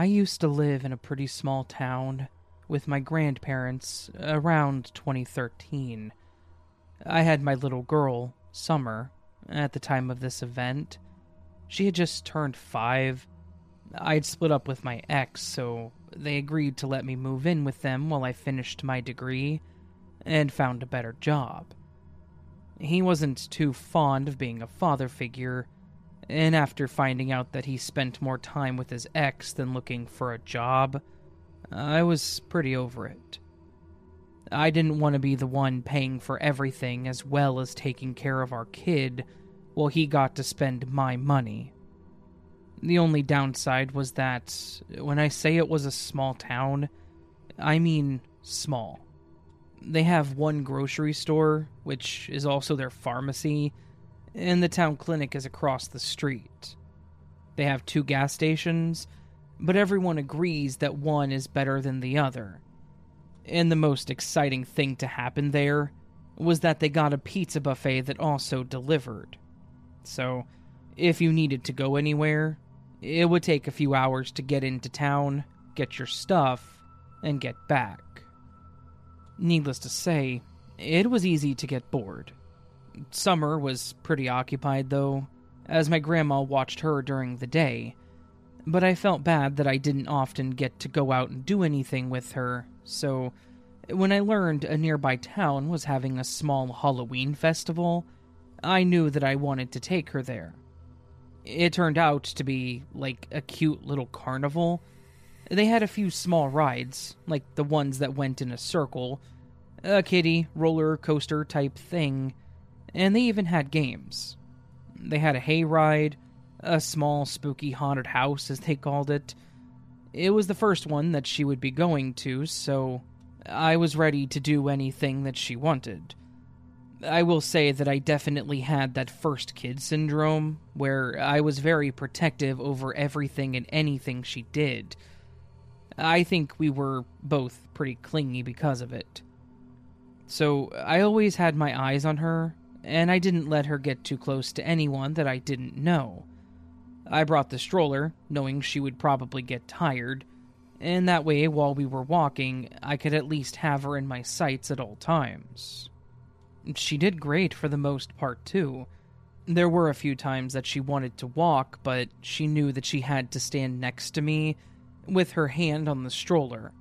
I used to live in a pretty small town with my grandparents around 2013. I had my little girl, Summer, at the time of this event. She had just turned five. I'd split up with my ex, so they agreed to let me move in with them while I finished my degree and found a better job. He wasn't too fond of being a father figure, and after finding out that he spent more time with his ex than looking for a job, I was pretty over it. I didn't want to be the one paying for everything as well as taking care of our kid while he got to spend my money. The only downside was that when I say it was a small town, I mean small. They have one grocery store, which is also their pharmacy, and the town clinic is across the street. They have two gas stations, but everyone agrees that one is better than the other. And the most exciting thing to happen there was that they got a pizza buffet that also delivered. So, if you needed to go anywhere, it would take a few hours to get into town, get your stuff, and get back. Needless to say, it was easy to get bored. Summer was pretty occupied, though, as my grandma watched her during the day, but I felt bad that I didn't often get to go out and do anything with her, so when I learned a nearby town was having a small Halloween festival, I knew that I wanted to take her there. It turned out to be like a cute little carnival. They had a few small rides, like the ones that went in a circle, a kiddie roller coaster type thing, and they even had games. They had a hayride, a small spooky haunted house, as they called it. It was the first one that she would be going to, so I was ready to do anything that she wanted. I will say that I definitely had that first kid syndrome, where I was very protective over everything and anything she did. I think we were both pretty clingy because of it. So I always had my eyes on her, and I didn't let her get too close to anyone that I didn't know. I brought the stroller, knowing she would probably get tired, and that way, while we were walking, I could at least have her in my sights at all times. She did great for the most part, too. There were a few times that she wanted to walk, but she knew that she had to stand next to me with her hand on the stroller,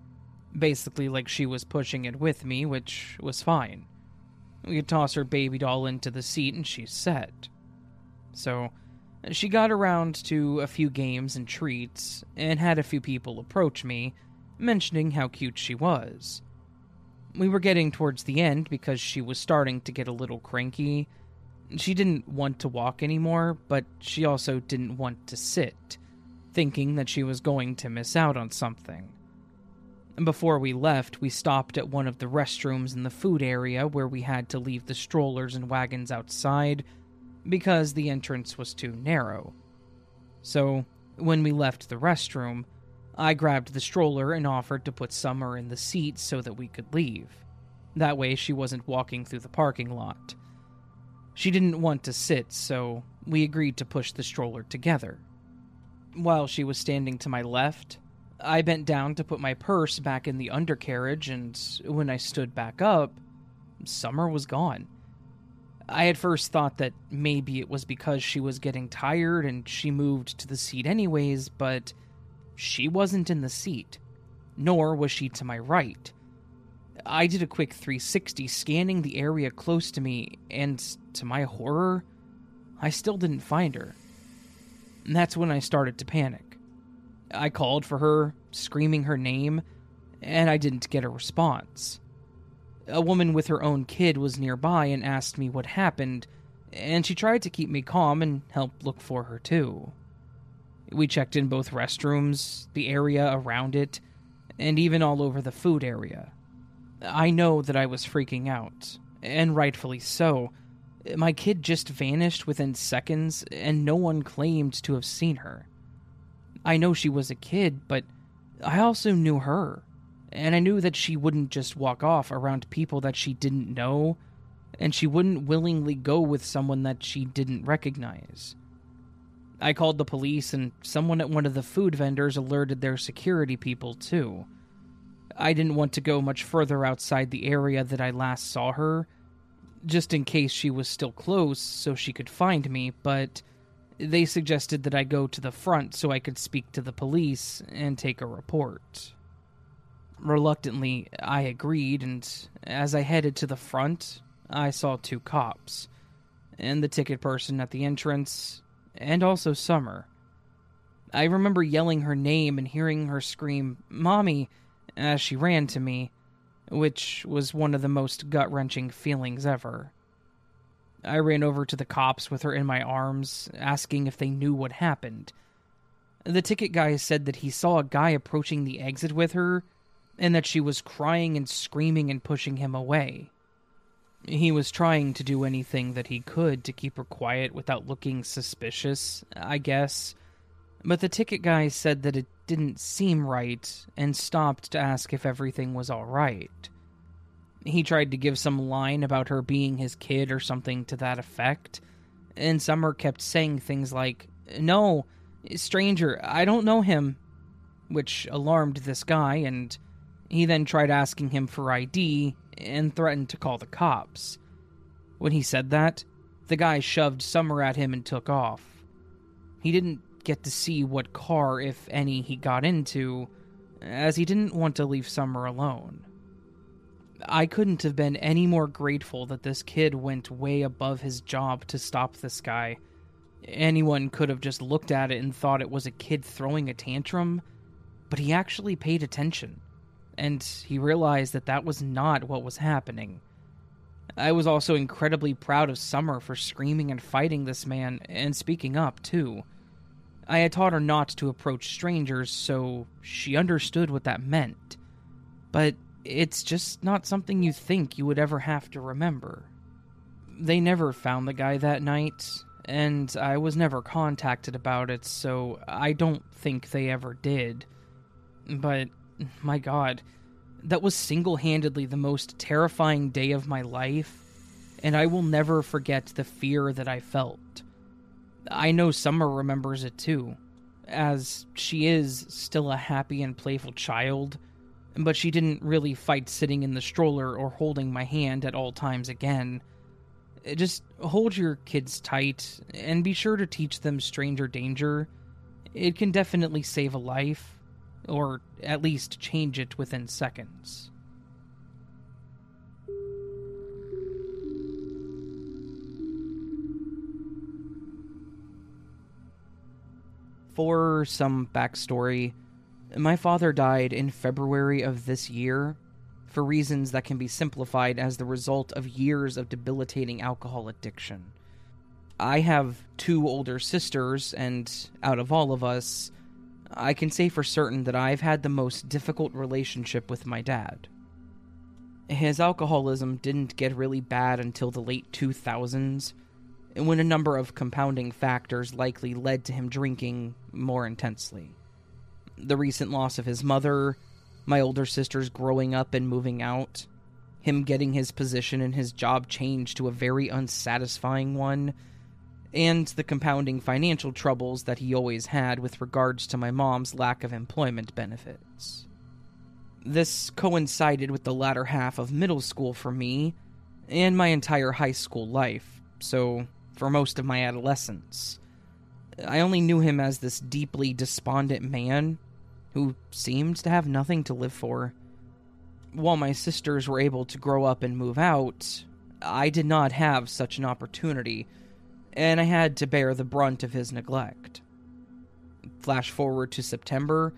basically like she was pushing it with me, which was fine. We could toss her baby doll into the seat and she's set. So, she got around to a few games and treats, and had a few people approach me, mentioning how cute she was. We were getting towards the end because she was starting to get a little cranky. She didn't want to walk anymore, but she also didn't want to sit, thinking that she was going to miss out on something. Before we left, we stopped at one of the restrooms in the food area where we had to leave the strollers and wagons outside because the entrance was too narrow. So, when we left the restroom, I grabbed the stroller and offered to put Summer in the seat so that we could leave. That way, she wasn't walking through the parking lot. She didn't want to sit, so we agreed to push the stroller together. While she was standing to my left, I bent down to put my purse back in the undercarriage, and when I stood back up, Summer was gone. I had first thought that maybe it was because she was getting tired and she moved to the seat anyways, but she wasn't in the seat, nor was she to my right. I did a quick 360, scanning the area close to me, and to my horror, I still didn't find her. And that's when I started to panic. I called for her, screaming her name, and I didn't get a response. A woman with her own kid was nearby and asked me what happened, and she tried to keep me calm and help look for her too. We checked in both restrooms, the area around it, and even all over the food area. I know that I was freaking out, and rightfully so. My kid just vanished within seconds, and no one claimed to have seen her. I know she was a kid, but I also knew her, and I knew that she wouldn't just walk off around people that she didn't know, and she wouldn't willingly go with someone that she didn't recognize. I called the police, and someone at one of the food vendors alerted their security people, too. I didn't want to go much further outside the area that I last saw her, just in case she was still close so she could find me, but they suggested that I go to the front so I could speak to the police and take a report. Reluctantly, I agreed, and as I headed to the front, I saw two cops, and the ticket person at the entrance, and also Summer. I remember yelling her name and hearing her scream, Mommy, as she ran to me, which was one of the most gut wrenching feelings ever. I ran over to the cops with her in my arms, asking if they knew what happened. The ticket guy said that he saw a guy approaching the exit with her, and that she was crying and screaming and pushing him away. He was trying to do anything that he could to keep her quiet without looking suspicious, I guess. But the ticket guy said that it didn't seem right and stopped to ask if everything was alright. He tried to give some line about her being his kid or something to that effect, and Summer kept saying things like, No, stranger, I don't know him, which alarmed this guy, and he then tried asking him for ID and threatened to call the cops. When he said that, the guy shoved Summer at him and took off. He didn't get to see what car, if any, he got into, as he didn't want to leave Summer alone. I couldn't have been any more grateful that this kid went way above his job to stop this guy. Anyone could have just looked at it and thought it was a kid throwing a tantrum, but he actually paid attention and he realized that that was not what was happening. I was also incredibly proud of Summer for screaming and fighting this man and speaking up, too. I had taught her not to approach strangers, so she understood what that meant. But it's just not something you think you would ever have to remember. They never found the guy that night, and I was never contacted about it, so I don't think they ever did. But my god, that was single handedly the most terrifying day of my life, and I will never forget the fear that I felt. I know Summer remembers it too, as she is still a happy and playful child, but she didn't really fight sitting in the stroller or holding my hand at all times again. Eh, just hold your kids tight and be sure to teach them stranger danger. It can definitely save a life or at least change it within seconds. For some backstory, my father died in February of this year for reasons that can be simplified as the result of years of debilitating alcohol addiction. I have two older sisters, and out of all of us, I can say for certain that I've had the most difficult relationship with my dad. His alcoholism didn't get really bad until the late 2000s, when a number of compounding factors likely led to him drinking more intensely. The recent loss of his mother, my older sisters growing up and moving out, him getting his position and his job changed to a very unsatisfying one, and the compounding financial troubles that he always had with regards to my mom's lack of employment benefits. This coincided with the latter half of middle school for me and my entire high school life, so for most of my adolescence. I only knew him as this deeply despondent man who seemed to have nothing to live for. While my sisters were able to grow up and move out, I did not have such an opportunity and I had to bear the brunt of his neglect. Flash forward to September,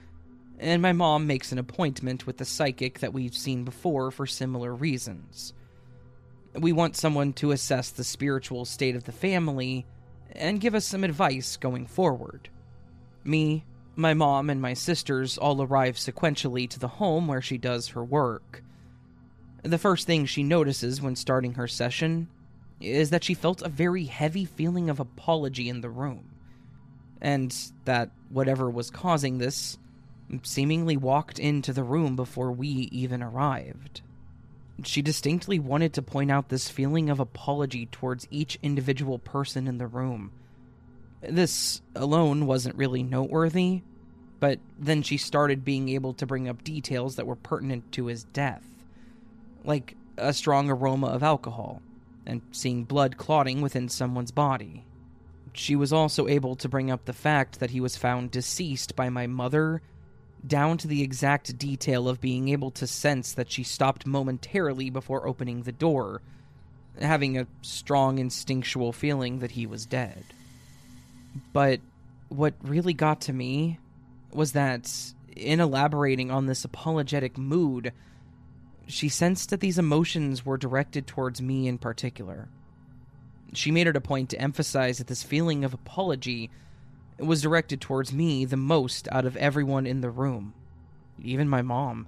and my mom makes an appointment with the psychic that we've seen before for similar reasons. We want someone to assess the spiritual state of the family and give us some advice going forward. Me, my mom, and my sisters all arrive sequentially to the home where she does her work. The first thing she notices when starting her session is that she felt a very heavy feeling of apology in the room, and that whatever was causing this seemingly walked into the room before we even arrived. She distinctly wanted to point out this feeling of apology towards each individual person in the room. This alone wasn't really noteworthy, but then she started being able to bring up details that were pertinent to his death, like a strong aroma of alcohol and seeing blood clotting within someone's body. She was also able to bring up the fact that he was found deceased by my mother down to the exact detail of being able to sense that she stopped momentarily before opening the door, having a strong instinctual feeling that he was dead. But what really got to me was that, in elaborating on this apologetic mood, she sensed that these emotions were directed towards me in particular. She made it a point to emphasize that this feeling of apology was directed towards me the most out of everyone in the room, even my mom.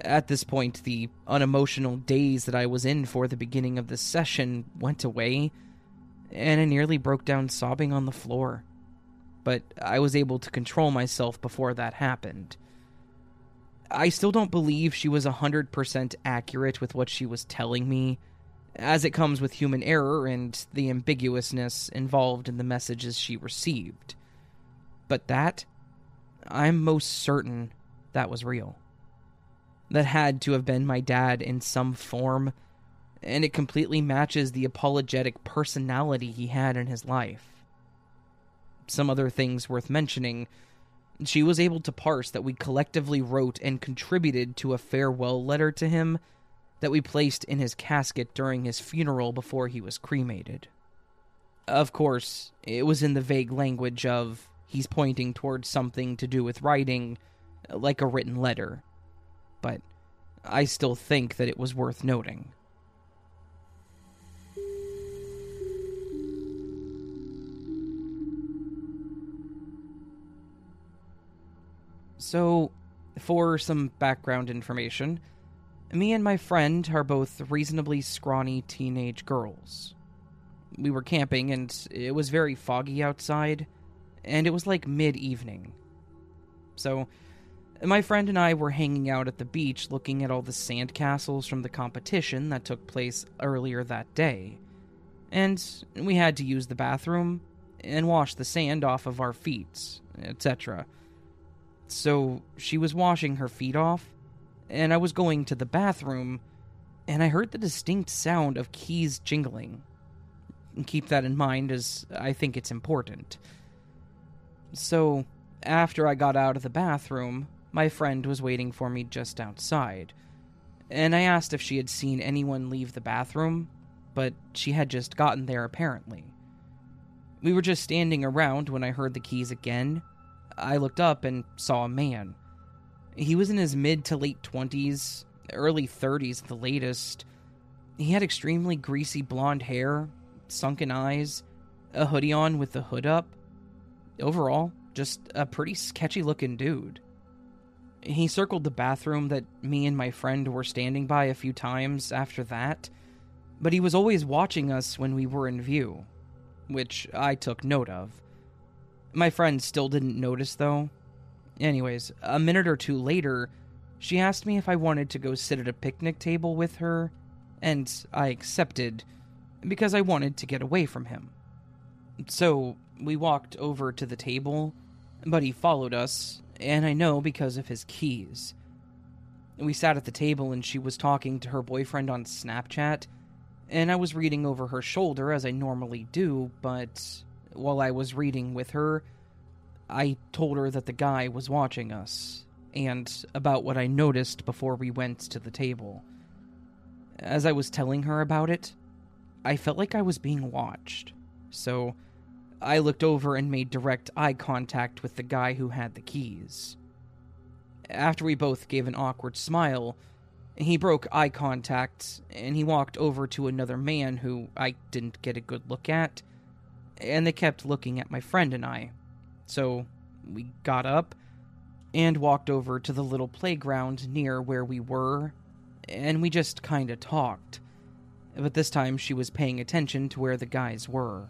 At this point, the unemotional daze that I was in for the beginning of the session went away, and I nearly broke down sobbing on the floor. But I was able to control myself before that happened. I still don't believe she was 100% accurate with what she was telling me as it comes with human error and the ambiguousness involved in the messages she received. But that, I'm most certain that was real. That had to have been my dad in some form, and it completely matches the apologetic personality he had in his life. Some other things worth mentioning. She was able to parse that we collectively wrote and contributed to a farewell letter to him that we placed in his casket during his funeral before he was cremated. Of course, it was in the vague language of he's pointing towards something to do with writing, like a written letter. But I still think that it was worth noting. So, for some background information, me and my friend are both reasonably scrawny teenage girls. We were camping and it was very foggy outside, and it was like mid evening. So, my friend and I were hanging out at the beach looking at all the sandcastles from the competition that took place earlier that day. And we had to use the bathroom and wash the sand off of our feet, etc. So she was washing her feet off, and I was going to the bathroom, and I heard the distinct sound of keys jingling. Keep that in mind, as I think it's important. So, after I got out of the bathroom, my friend was waiting for me just outside, and I asked if she had seen anyone leave the bathroom, but she had just gotten there apparently. We were just standing around when I heard the keys again. I looked up and saw a man. He was in his mid to late 20s, early 30s at the latest. He had extremely greasy blonde hair, sunken eyes, a hoodie on with the hood up. Overall, just a pretty sketchy looking dude. He circled the bathroom that me and my friend were standing by a few times after that, but he was always watching us when we were in view, which I took note of. My friend still didn't notice, though, Anyways, a minute or two later, she asked me if I wanted to go sit at a picnic table with her, and I accepted because I wanted to get away from him. So we walked over to the table, but he followed us, and I know because of his keys. We sat at the table and she was talking to her boyfriend on Snapchat, and I was reading over her shoulder as I normally do, but while I was reading with her, I told her that the guy was watching us, and about what I noticed before we went to the table. As I was telling her about it, I felt like I was being watched, so I looked over and made direct eye contact with the guy who had the keys. After we both gave an awkward smile, he broke eye contact and he walked over to another man who I didn't get a good look at, and they kept looking at my friend and I So we got up and walked over to the little playground near where we were, and we just kinda talked. But this time she was paying attention to where the guys were.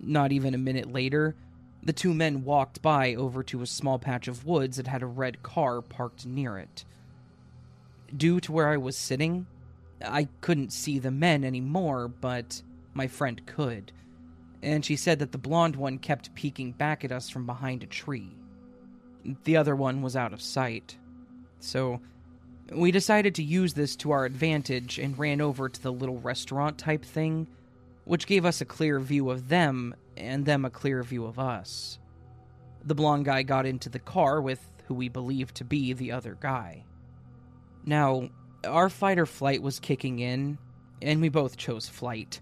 Not even a minute later, the two men walked by over to a small patch of woods that had a red car parked near it. Due to where I was sitting, I couldn't see the men anymore, but my friend could. And she said that the blonde one kept peeking back at us from behind a tree. The other one was out of sight. So, we decided to use this to our advantage and ran over to the little restaurant type thing, which gave us a clear view of them and them a clear view of us. The blonde guy got into the car with who we believed to be the other guy. Now, our fight or flight was kicking in, and we both chose flight.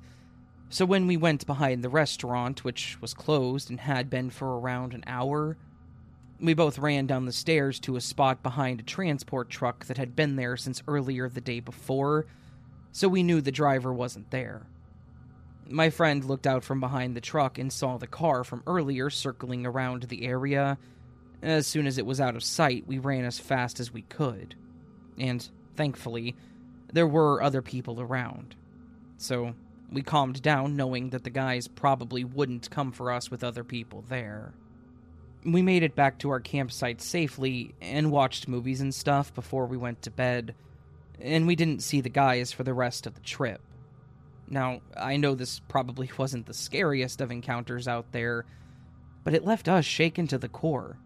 So when we went behind the restaurant, which was closed and had been for around an hour, we both ran down the stairs to a spot behind a transport truck that had been there since earlier the day before, so we knew the driver wasn't there. My friend looked out from behind the truck and saw the car from earlier circling around the area. As soon as it was out of sight, we ran as fast as we could. And, thankfully, there were other people around. So, we calmed down knowing that the guys probably wouldn't come for us with other people there. We made it back to our campsite safely and watched movies and stuff before we went to bed, and we didn't see the guys for the rest of the trip. Now, I know this probably wasn't the scariest of encounters out there, but it left us shaken to the core.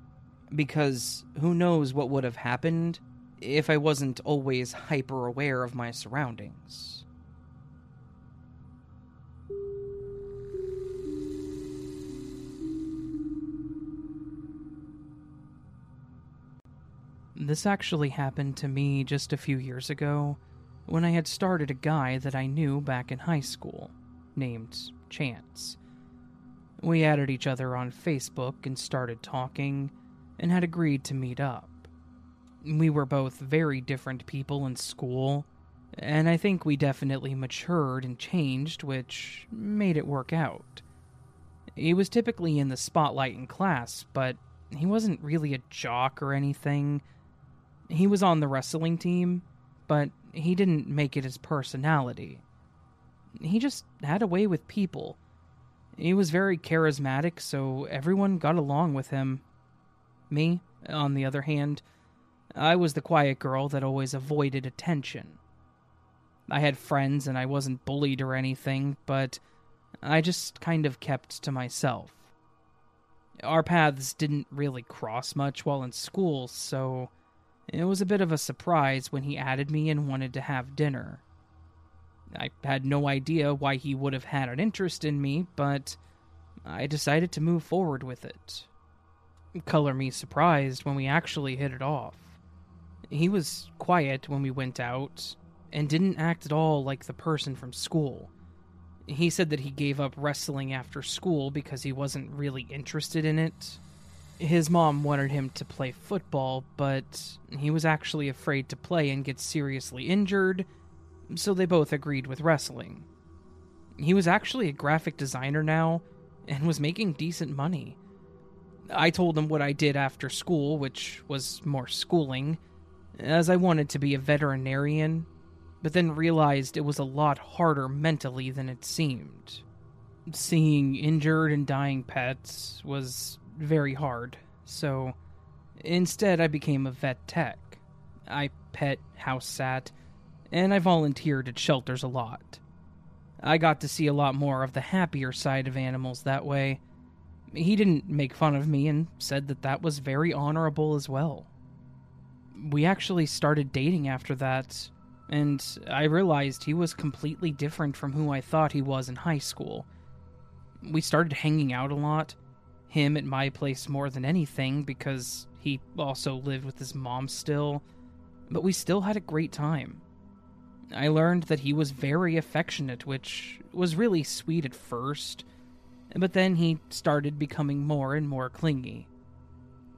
Because who knows what would have happened if I wasn't always hyper aware of my surroundings. This actually happened to me just a few years ago when I had started a guy that I knew back in high school, named Chance. We added each other on Facebook and started talking, and had agreed to meet up. We were both very different people in school, and I think we definitely matured and changed, which made it work out. He was typically in the spotlight in class, but he wasn't really a jock or anything he was on the wrestling team, but he didn't make it his personality. He just had a way with people. He was very charismatic, so everyone got along with him. Me, on the other hand, I was the quiet girl that always avoided attention. I had friends and I wasn't bullied or anything, but I just kind of kept to myself. Our paths didn't really cross much while in school, so it was a bit of a surprise when he added me and wanted to have dinner. I had no idea why he would have had an interest in me, but I decided to move forward with it. Color me surprised when we actually hit it off. He was quiet when we went out, and didn't act at all like the person from school. He said that he gave up wrestling after school because he wasn't really interested in it, his mom wanted him to play football, but he was actually afraid to play and get seriously injured, so they both agreed with wrestling. He was actually a graphic designer now and was making decent money. I told him what I did after school, which was more schooling, as I wanted to be a veterinarian, but then realized it was a lot harder mentally than it seemed. Seeing injured and dying pets was very hard, so instead I became a vet tech. I pet, house sat, and I volunteered at shelters a lot. I got to see a lot more of the happier side of animals that way. He didn't make fun of me and said that that was very honorable as well. We actually started dating after that, and I realized he was completely different from who I thought he was in high school. We started hanging out a lot, him at my place more than anything because he also lived with his mom still, but we still had a great time. I learned that he was very affectionate, which was really sweet at first, but then he started becoming more and more clingy.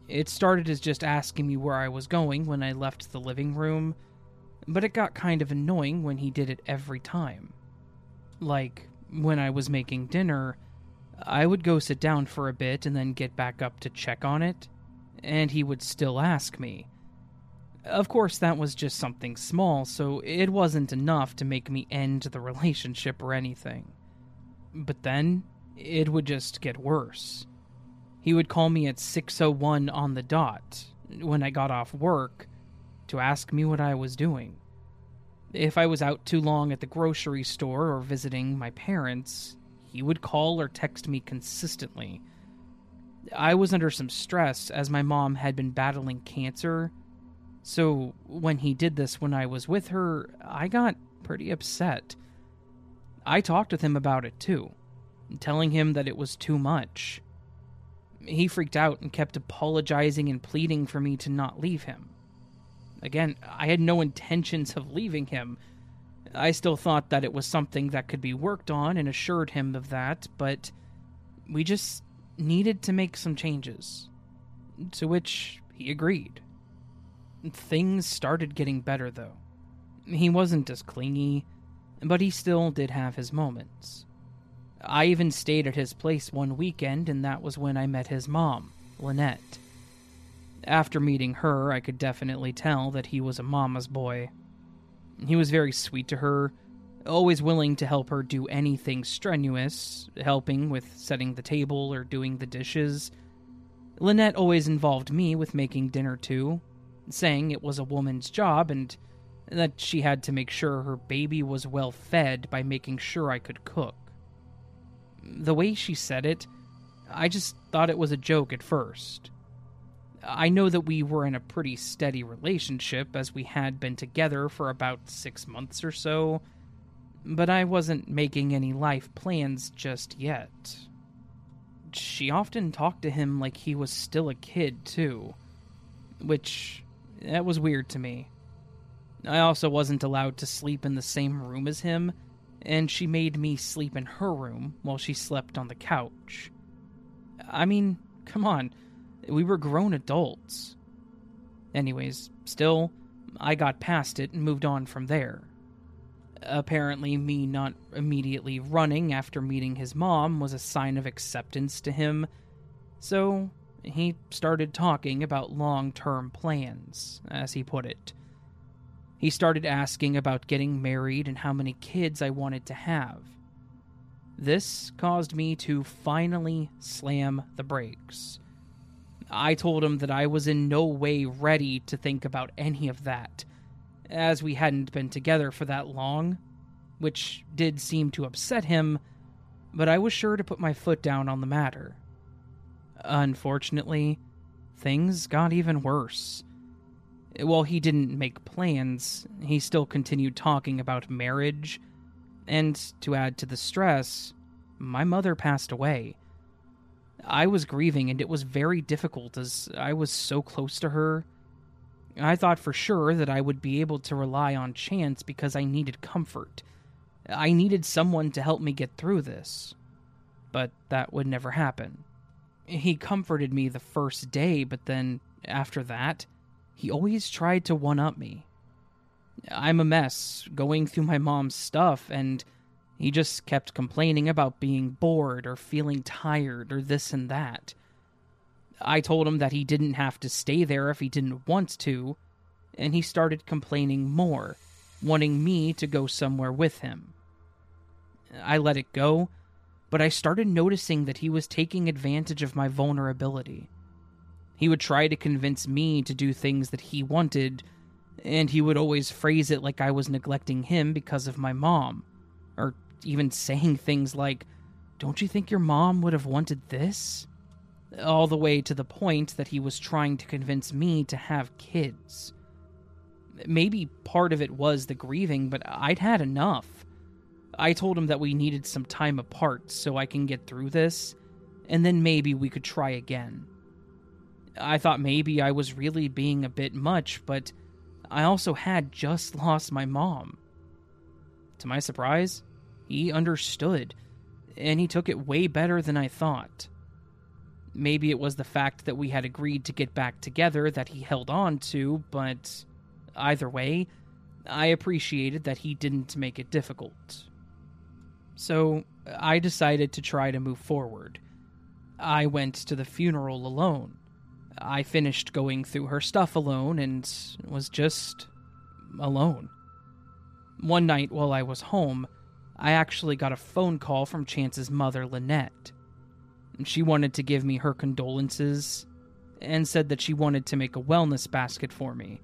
It started as just asking me where I was going when I left the living room, but it got kind of annoying when he did it every time. Like, when I was making dinner, I would go sit down for a bit and then get back up to check on it, and he would still ask me. Of course, that was just something small, so it wasn't enough to make me end the relationship or anything. But then, it would just get worse. He would call me at 6:01 on the dot when I got off work to ask me what I was doing. If I was out too long at the grocery store or visiting my parents, he would call or text me consistently. I was under some stress as my mom had been battling cancer, so when he did this when I was with her, I got pretty upset. I talked with him about it too, telling him that it was too much. He freaked out and kept apologizing and pleading for me to not leave him. Again, I had no intentions of leaving him. I still thought that it was something that could be worked on and assured him of that, but we just needed to make some changes. To which he agreed. Things started getting better, though. He wasn't as clingy, but he still did have his moments. I even stayed at his place one weekend, and that was when I met his mom, Lynette. After meeting her, I could definitely tell that he was a mama's boy. He was very sweet to her, always willing to help her do anything strenuous, helping with setting the table or doing the dishes. Lynette always involved me with making dinner too, saying it was a woman's job and that she had to make sure her baby was well fed by making sure I could cook. The way she said it, I just thought it was a joke at first. I know that we were in a pretty steady relationship as we had been together for about six months or so, but I wasn't making any life plans just yet. She often talked to him like he was still a kid, too, which that was weird to me. I also wasn't allowed to sleep in the same room as him, and she made me sleep in her room while she slept on the couch. I mean, come on we were grown adults. Anyways, still, I got past it and moved on from there. Apparently, me not immediately running after meeting his mom was a sign of acceptance to him, so he started talking about long term plans, as he put it. He started asking about getting married and how many kids I wanted to have. This caused me to finally slam the brakes I told him that I was in no way ready to think about any of that, as we hadn't been together for that long, which did seem to upset him, but I was sure to put my foot down on the matter. Unfortunately, things got even worse. While he didn't make plans, he still continued talking about marriage, and to add to the stress, my mother passed away I was grieving, and it was very difficult as I was so close to her. I thought for sure that I would be able to rely on Chance because I needed comfort. I needed someone to help me get through this. But that would never happen. He comforted me the first day, but then after that, he always tried to one up me. I'm a mess, going through my mom's stuff, and he just kept complaining about being bored or feeling tired or this and that. I told him that he didn't have to stay there if he didn't want to, and he started complaining more, wanting me to go somewhere with him. I let it go, but I started noticing that he was taking advantage of my vulnerability. He would try to convince me to do things that he wanted, and he would always phrase it like I was neglecting him because of my mom, or even saying things like, Don't you think your mom would have wanted this? All the way to the point that he was trying to convince me to have kids. Maybe part of it was the grieving, but I'd had enough. I told him that we needed some time apart so I can get through this, and then maybe we could try again. I thought maybe I was really being a bit much, but I also had just lost my mom. To my surprise, he understood, and he took it way better than I thought. Maybe it was the fact that we had agreed to get back together that he held on to, but either way, I appreciated that he didn't make it difficult. So, I decided to try to move forward. I went to the funeral alone. I finished going through her stuff alone and was just alone. One night while I was home, I actually got a phone call from Chance's mother, Lynette. She wanted to give me her condolences and said that she wanted to make a wellness basket for me.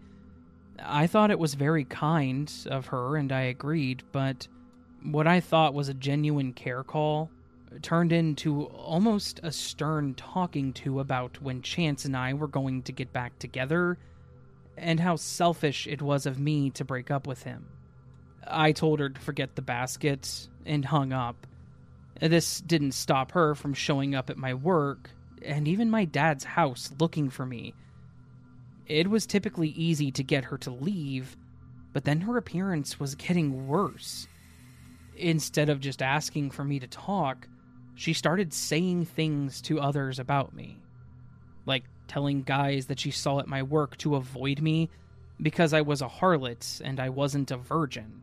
I thought it was very kind of her and I agreed, but what I thought was a genuine care call turned into almost a stern talking to about when Chance and I were going to get back together and how selfish it was of me to break up with him. I told her to forget the basket and hung up. This didn't stop her from showing up at my work and even my dad's house looking for me. It was typically easy to get her to leave, but then her appearance was getting worse. Instead of just asking for me to talk, she started saying things to others about me. Like telling guys that she saw at my work to avoid me because I was a harlot and I wasn't a virgin.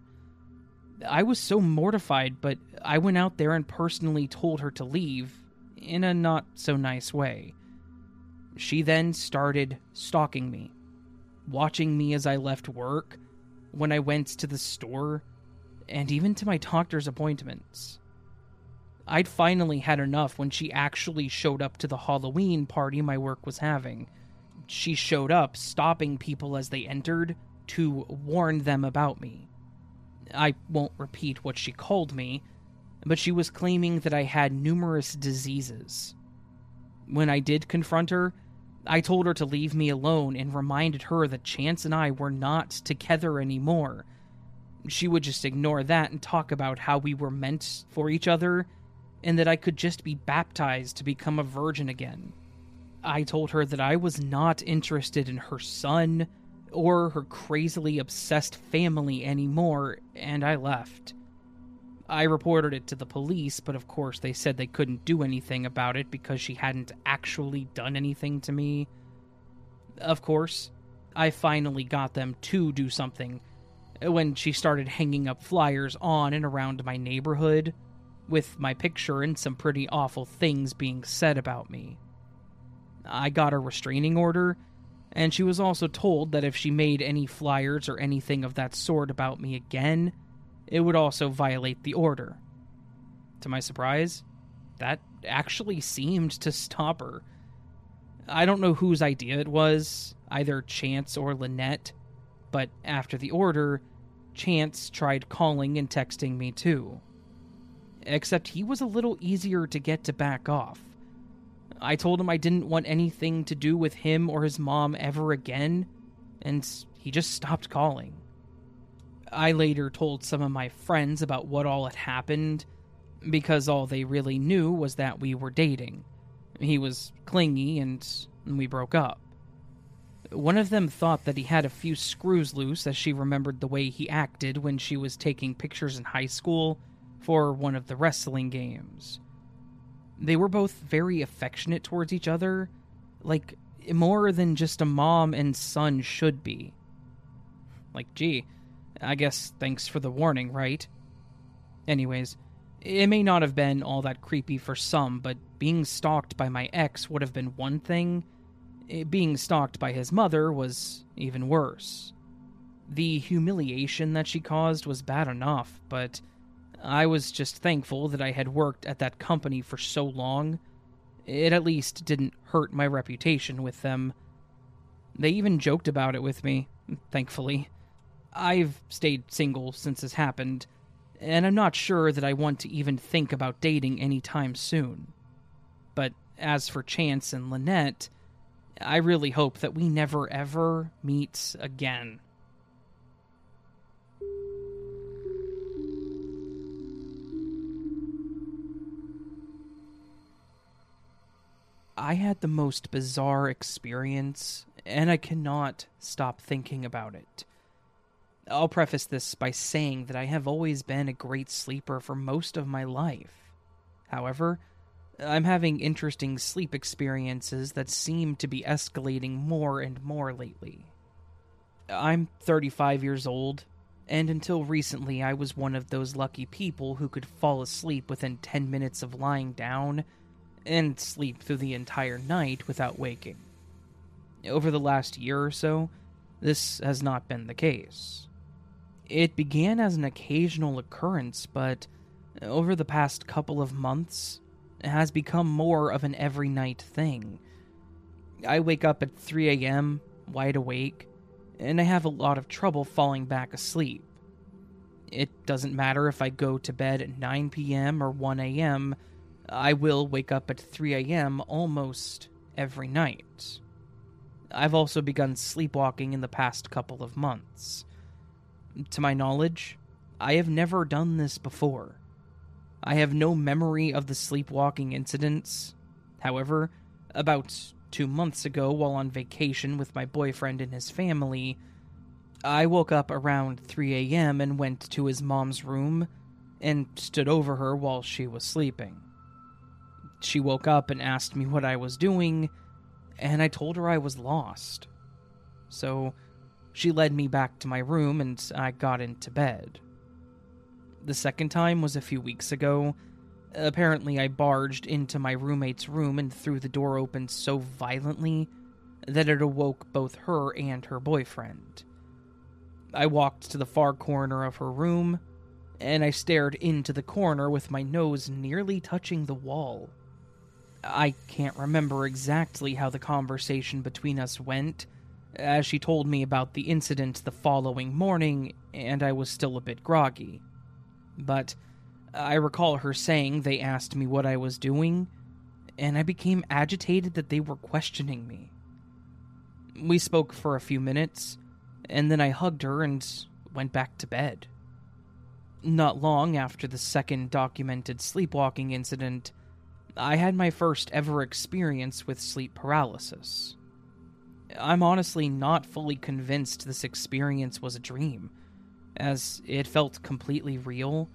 I was so mortified, but I went out there and personally told her to leave in a not so nice way. She then started stalking me, watching me as I left work, when I went to the store, and even to my doctor's appointments. I'd finally had enough when she actually showed up to the Halloween party my work was having. She showed up, stopping people as they entered to warn them about me. I won't repeat what she called me, but she was claiming that I had numerous diseases. When I did confront her, I told her to leave me alone and reminded her that Chance and I were not together anymore. She would just ignore that and talk about how we were meant for each other and that I could just be baptized to become a virgin again. I told her that I was not interested in her son or her crazily obsessed family anymore, and I left. I reported it to the police, but of course they said they couldn't do anything about it because she hadn't actually done anything to me. Of course, I finally got them to do something when she started hanging up flyers on and around my neighborhood with my picture and some pretty awful things being said about me. I got a restraining order, and she was also told that if she made any flyers or anything of that sort about me again, it would also violate the order. To my surprise, that actually seemed to stop her. I don't know whose idea it was, either Chance or Lynette, but after the order, Chance tried calling and texting me too except he was a little easier to get to back off. I told him I didn't want anything to do with him or his mom ever again, and he just stopped calling. I later told some of my friends about what all had happened, because all they really knew was that we were dating. He was clingy, and we broke up. One of them thought that he had a few screws loose as she remembered the way he acted when she was taking pictures in high school for one of the wrestling games. They were both very affectionate towards each other, like more than just a mom and son should be. Like, gee, I guess thanks for the warning, right? Anyways, it may not have been all that creepy for some, but being stalked by my ex would have been one thing. Eh, being stalked by his mother was even worse. The humiliation that she caused was bad enough, but I was just thankful that I had worked at that company for so long. It at least didn't hurt my reputation with them. They even joked about it with me, thankfully. I've stayed single since this happened, and I'm not sure that I want to even think about dating anytime soon. But as for Chance and Lynette, I really hope that we never ever meet again. I had the most bizarre experience, and I cannot stop thinking about it. I'll preface this by saying that I have always been a great sleeper for most of my life. However, I'm having interesting sleep experiences that seem to be escalating more and more lately. I'm 35 years old, and until recently I was one of those lucky people who could fall asleep within 10 minutes of lying down and sleep through the entire night without waking. Over the last year or so, this has not been the case. It began as an occasional occurrence, but over the past couple of months, it has become more of an every night thing. I wake up at 3 a.m., wide awake, and I have a lot of trouble falling back asleep. It doesn't matter if I go to bed at 9 p.m. or 1 a.m., I will wake up at 3 a.m. almost every night. I've also begun sleepwalking in the past couple of months. To my knowledge, I have never done this before. I have no memory of the sleepwalking incidents. However, about two months ago, while on vacation with my boyfriend and his family, I woke up around 3 a.m. and went to his mom's room and stood over her while she was sleeping. She woke up and asked me what I was doing, and I told her I was lost. So she led me back to my room and I got into bed. The second time was a few weeks ago. Apparently, I barged into my roommate's room and threw the door open so violently that it awoke both her and her boyfriend. I walked to the far corner of her room, and I stared into the corner with my nose nearly touching the wall. I can't remember exactly how the conversation between us went, as she told me about the incident the following morning, and I was still a bit groggy. But I recall her saying they asked me what I was doing, and I became agitated that they were questioning me. We spoke for a few minutes, and then I hugged her and went back to bed. Not long after the second documented sleepwalking incident, I had my first ever experience with sleep paralysis. I'm honestly not fully convinced this experience was a dream, as it felt completely real,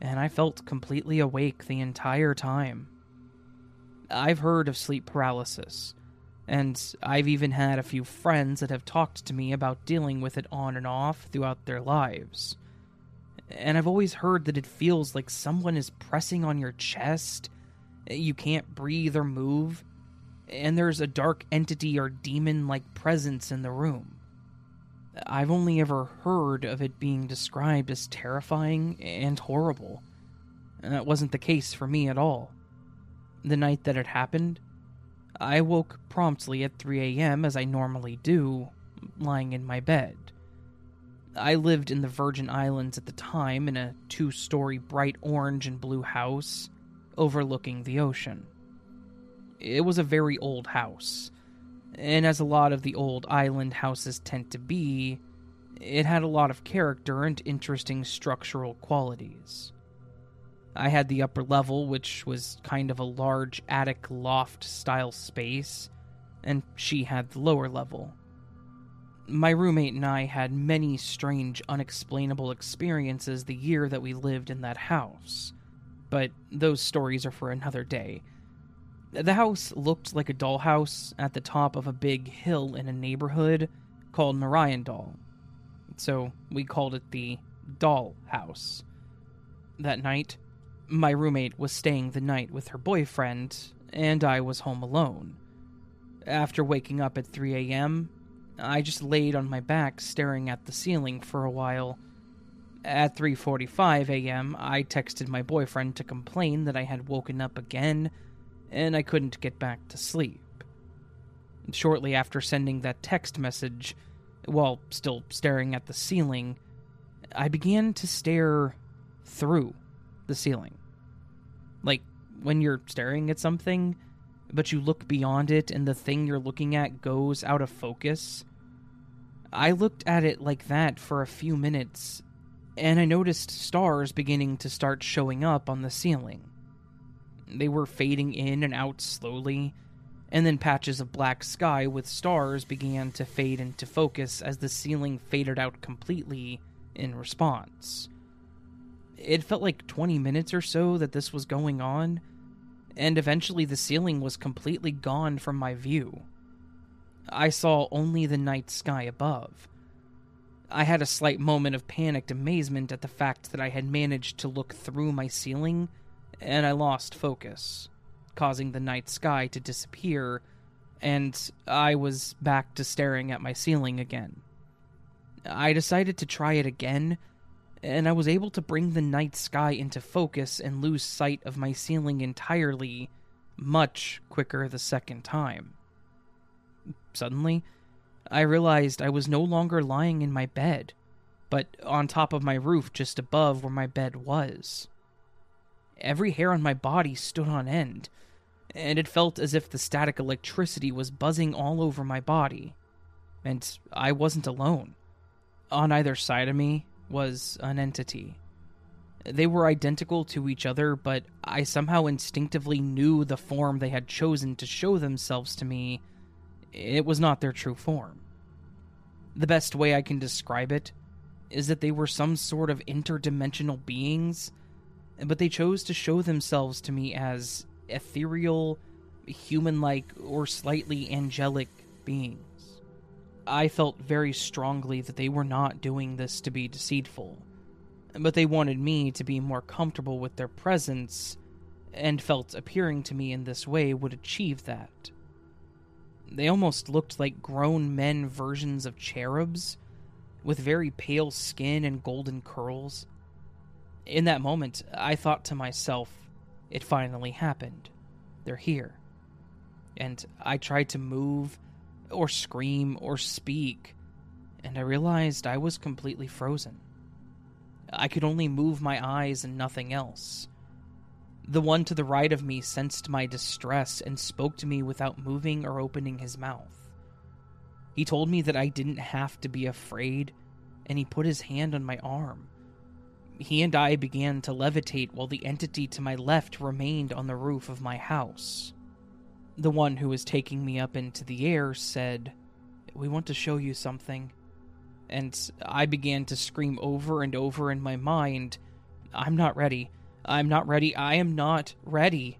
and I felt completely awake the entire time. I've heard of sleep paralysis, and I've even had a few friends that have talked to me about dealing with it on and off throughout their lives. And I've always heard that it feels like someone is pressing on your chest, you can't breathe or move, and there's a dark entity or demon like presence in the room. I've only ever heard of it being described as terrifying and horrible. And that wasn't the case for me at all. The night that it happened, I woke promptly at 3 a.m., as I normally do, lying in my bed. I lived in the Virgin Islands at the time in a two story bright orange and blue house overlooking the ocean. It was a very old house, and as a lot of the old island houses tend to be, it had a lot of character and interesting structural qualities. I had the upper level, which was kind of a large attic loft style space, and she had the lower level. My roommate and I had many strange, unexplainable experiences the year that we lived in that house, but those stories are for another day. The house looked like a dollhouse at the top of a big hill in a neighborhood called Mariandal, so we called it the Doll House. That night, my roommate was staying the night with her boyfriend, and I was home alone. After waking up at 3 a.m., I just laid on my back staring at the ceiling for a while. At 3:45 a.m., I texted my boyfriend to complain that I had woken up again and I couldn't get back to sleep. Shortly after sending that text message, while still staring at the ceiling, I began to stare through the ceiling. Like when you're staring at something, but you look beyond it and the thing you're looking at goes out of focus. I looked at it like that for a few minutes, and I noticed stars beginning to start showing up on the ceiling. They were fading in and out slowly, and then patches of black sky with stars began to fade into focus as the ceiling faded out completely in response. It felt like 20 minutes or so that this was going on, and eventually the ceiling was completely gone from my view. I saw only the night sky above. I had a slight moment of panicked amazement at the fact that I had managed to look through my ceiling, and I lost focus, causing the night sky to disappear, and I was back to staring at my ceiling again. I decided to try it again, and I was able to bring the night sky into focus and lose sight of my ceiling entirely much quicker the second time. Suddenly, I realized I was no longer lying in my bed, but on top of my roof just above where my bed was. Every hair on my body stood on end, and it felt as if the static electricity was buzzing all over my body. And I wasn't alone. On either side of me was an entity. They were identical to each other, but I somehow instinctively knew the form they had chosen to show themselves to me. It was not their true form. The best way I can describe it is that they were some sort of interdimensional beings, but they chose to show themselves to me as ethereal, human like, or slightly angelic beings. I felt very strongly that they were not doing this to be deceitful, but they wanted me to be more comfortable with their presence, and felt appearing to me in this way would achieve that. They almost looked like grown men versions of cherubs, with very pale skin and golden curls. In that moment, I thought to myself, it finally happened. They're here. And I tried to move, or scream, or speak, and I realized I was completely frozen. I could only move my eyes and nothing else. The one to the right of me sensed my distress and spoke to me without moving or opening his mouth. He told me that I didn't have to be afraid, and he put his hand on my arm. He and I began to levitate while the entity to my left remained on the roof of my house. The one who was taking me up into the air said, We want to show you something. And I began to scream over and over in my mind, I'm not ready. I'm not ready. I am not ready.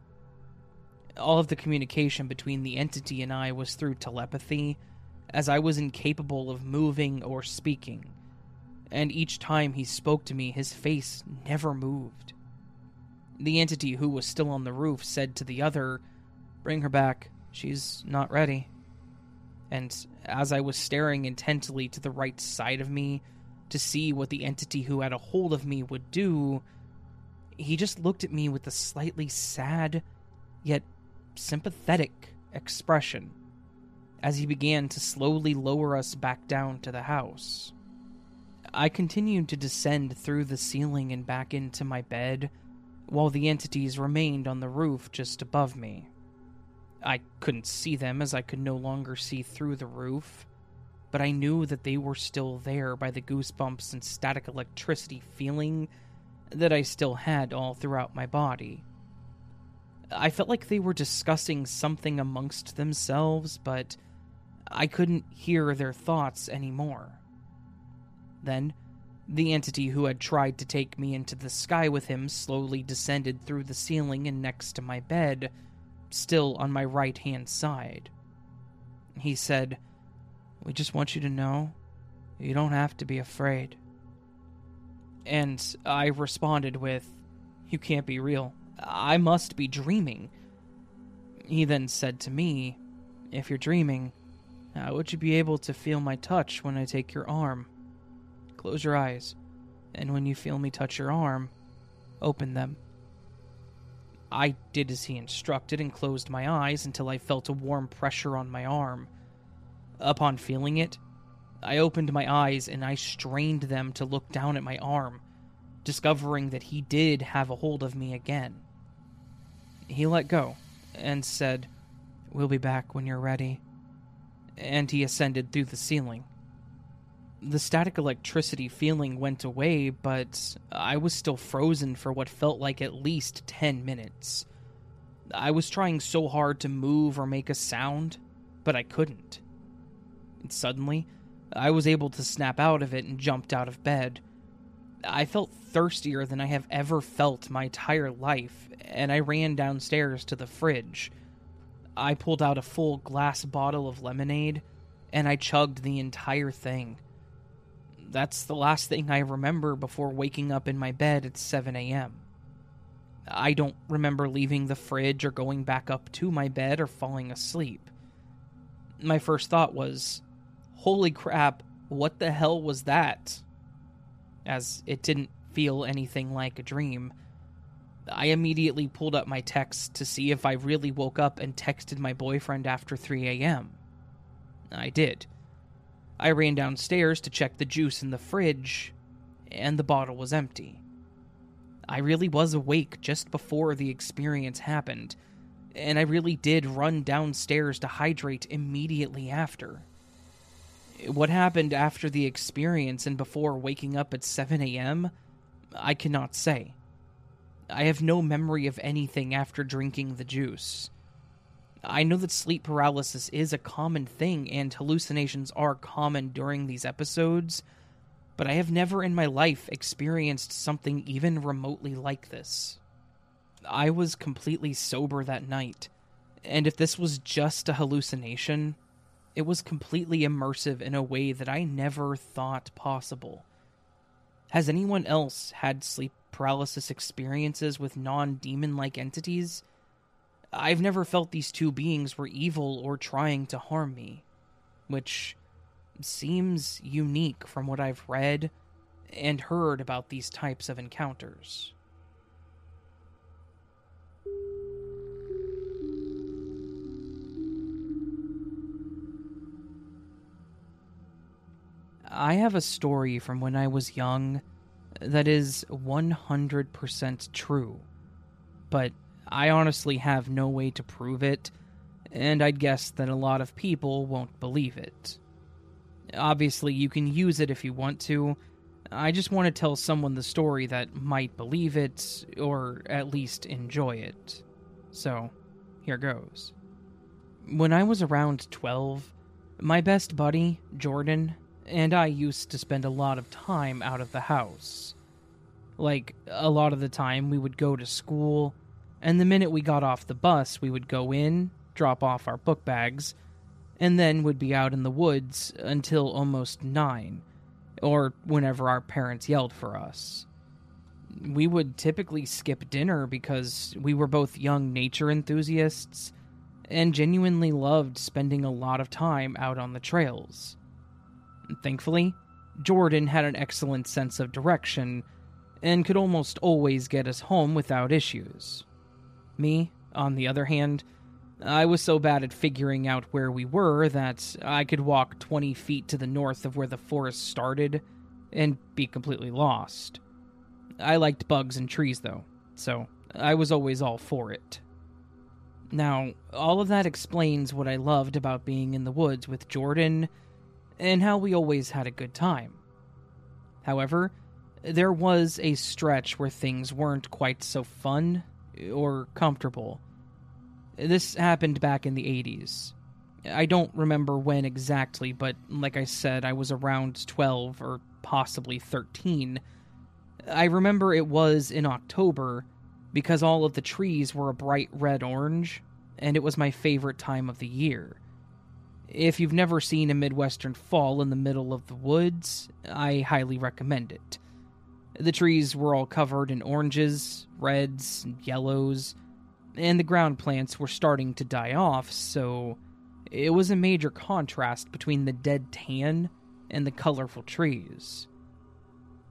All of the communication between the entity and I was through telepathy, as I was incapable of moving or speaking. And each time he spoke to me, his face never moved. The entity who was still on the roof said to the other, Bring her back. She's not ready. And as I was staring intently to the right side of me to see what the entity who had a hold of me would do, he just looked at me with a slightly sad, yet sympathetic expression as he began to slowly lower us back down to the house. I continued to descend through the ceiling and back into my bed, while the entities remained on the roof just above me. I couldn't see them as I could no longer see through the roof, but I knew that they were still there by the goosebumps and static electricity feeling that I still had all throughout my body. I felt like they were discussing something amongst themselves, but I couldn't hear their thoughts anymore. Then, the entity who had tried to take me into the sky with him slowly descended through the ceiling and next to my bed, still on my right hand side. He said, We just want you to know you don't have to be afraid. And I responded with, You can't be real. I must be dreaming. He then said to me, If you're dreaming, how would you be able to feel my touch when I take your arm? Close your eyes, and when you feel me touch your arm, open them. I did as he instructed and closed my eyes until I felt a warm pressure on my arm. Upon feeling it, I opened my eyes and I strained them to look down at my arm, discovering that he did have a hold of me again. He let go and said, We'll be back when you're ready. And he ascended through the ceiling. The static electricity feeling went away, but I was still frozen for what felt like at least 10 minutes. I was trying so hard to move or make a sound, but I couldn't. And suddenly, I was able to snap out of it and jumped out of bed. I felt thirstier than I have ever felt my entire life, and I ran downstairs to the fridge. I pulled out a full glass bottle of lemonade, and I chugged the entire thing. That's the last thing I remember before waking up in my bed at 7 a.m. I don't remember leaving the fridge or going back up to my bed or falling asleep. My first thought was, holy crap, what the hell was that? As it didn't feel anything like a dream. I immediately pulled up my text to see if I really woke up and texted my boyfriend after 3 a.m. I did. I ran downstairs to check the juice in the fridge, and the bottle was empty. I really was awake just before the experience happened, and I really did run downstairs to hydrate immediately after. What happened after the experience and before waking up at 7 a.m., I cannot say. I have no memory of anything after drinking the juice. I know that sleep paralysis is a common thing and hallucinations are common during these episodes but I have never in my life experienced something even remotely like this. I was completely sober that night, and if this was just a hallucination, it was completely immersive in a way that I never thought possible. Has anyone else had sleep paralysis experiences with non demon like entities? I've never felt these two beings were evil or trying to harm me, which seems unique from what I've read and heard about these types of encounters. I have a story from when I was young that is 100% true, but I honestly have no way to prove it, and I'd guess that a lot of people won't believe it. Obviously, you can use it if you want to. I just want to tell someone the story that might believe it, or at least enjoy it. So, here goes. When I was around 12, my best buddy, Jordan, and I used to spend a lot of time out of the house. Like, a lot of the time, we would go to school, and the minute we got off the bus, we would go in, drop off our book bags, and then would be out in the woods until almost nine, or whenever our parents yelled for us. We would typically skip dinner because we were both young nature enthusiasts and genuinely loved spending a lot of time out on the trails. Thankfully, Jordan had an excellent sense of direction and could almost always get us home without issues. Me, on the other hand, I was so bad at figuring out where we were that I could walk 20 feet to the north of where the forest started and be completely lost. I liked bugs and trees, though, so I was always all for it. Now, all of that explains what I loved about being in the woods with Jordan and how we always had a good time. However, there was a stretch where things weren't quite so fun or comfortable this happened back in the 80s. I don't remember when exactly, but like I said, I was around 12 or possibly 13. I remember it was in October because all of the trees were a bright red orange, and it was my favorite time of the year. If you've never seen a Midwestern fall in the middle of the woods, I highly recommend it. The trees were all covered in oranges, reds, and yellows, and the ground plants were starting to die off, so it was a major contrast between the dead tan and the colorful trees.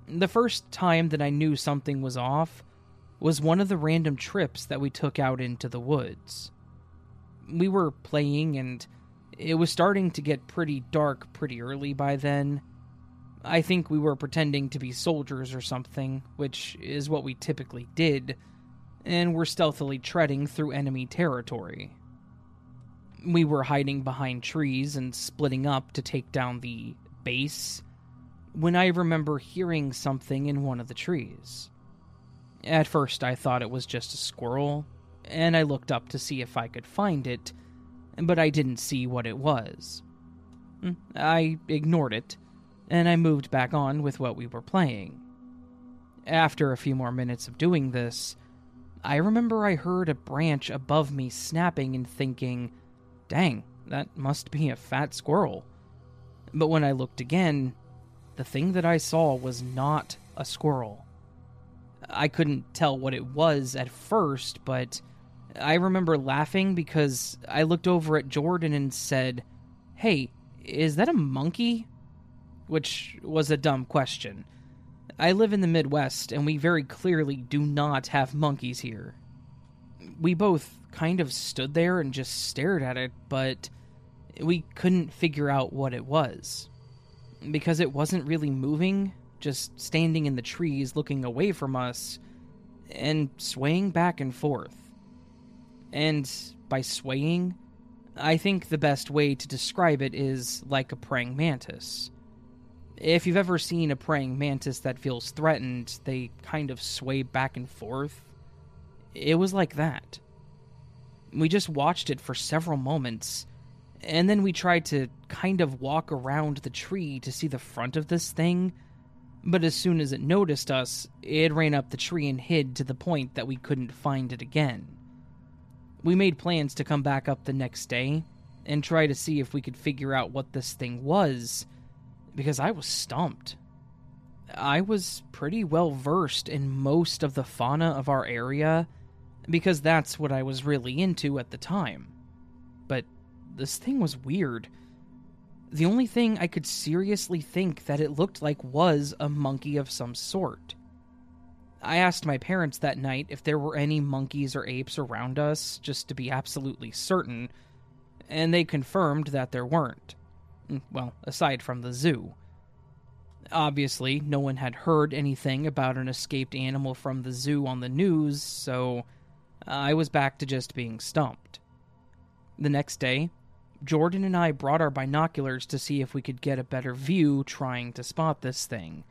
The first time that I knew something was off was one of the random trips that we took out into the woods. We were playing, and it was starting to get pretty dark pretty early by then. I think we were pretending to be soldiers or something, which is what we typically did and were stealthily treading through enemy territory. We were hiding behind trees and splitting up to take down the base when I remember hearing something in one of the trees. At first, I thought it was just a squirrel, and I looked up to see if I could find it, but I didn't see what it was. Hmm, I ignored it, and I moved back on with what we were playing. After a few more minutes of doing this, I remember I heard a branch above me snapping and thinking, dang, that must be a fat squirrel. But when I looked again, the thing that I saw was not a squirrel. I couldn't tell what it was at first, but I remember laughing because I looked over at Jordan and said, Hey, is that a monkey? Which was a dumb question. I live in the Midwest, and we very clearly do not have monkeys here. We both kind of stood there and just stared at it, but we couldn't figure out what it was. Because it wasn't really moving, just standing in the trees looking away from us and swaying back and forth. And by swaying, I think the best way to describe it is like a praying mantis. If you've ever seen a praying mantis that feels threatened, they kind of sway back and forth. It was like that. We just watched it for several moments, and then we tried to kind of walk around the tree to see the front of this thing, but as soon as it noticed us, it ran up the tree and hid to the point that we couldn't find it again. We made plans to come back up the next day and try to see if we could figure out what this thing was, because I was stumped. I was pretty well versed in most of the fauna of our area because that's what I was really into at the time. But this thing was weird. The only thing I could seriously think that it looked like was a monkey of some sort. I asked my parents that night if there were any monkeys or apes around us, just to be absolutely certain, and they confirmed that there weren't. Mm, well, aside from the zoo. Obviously, no one had heard anything about an escaped animal from the zoo on the news, so I was back to just being stumped. The next day, Jordan and I brought our binoculars to see if we could get a better view trying to spot this thing.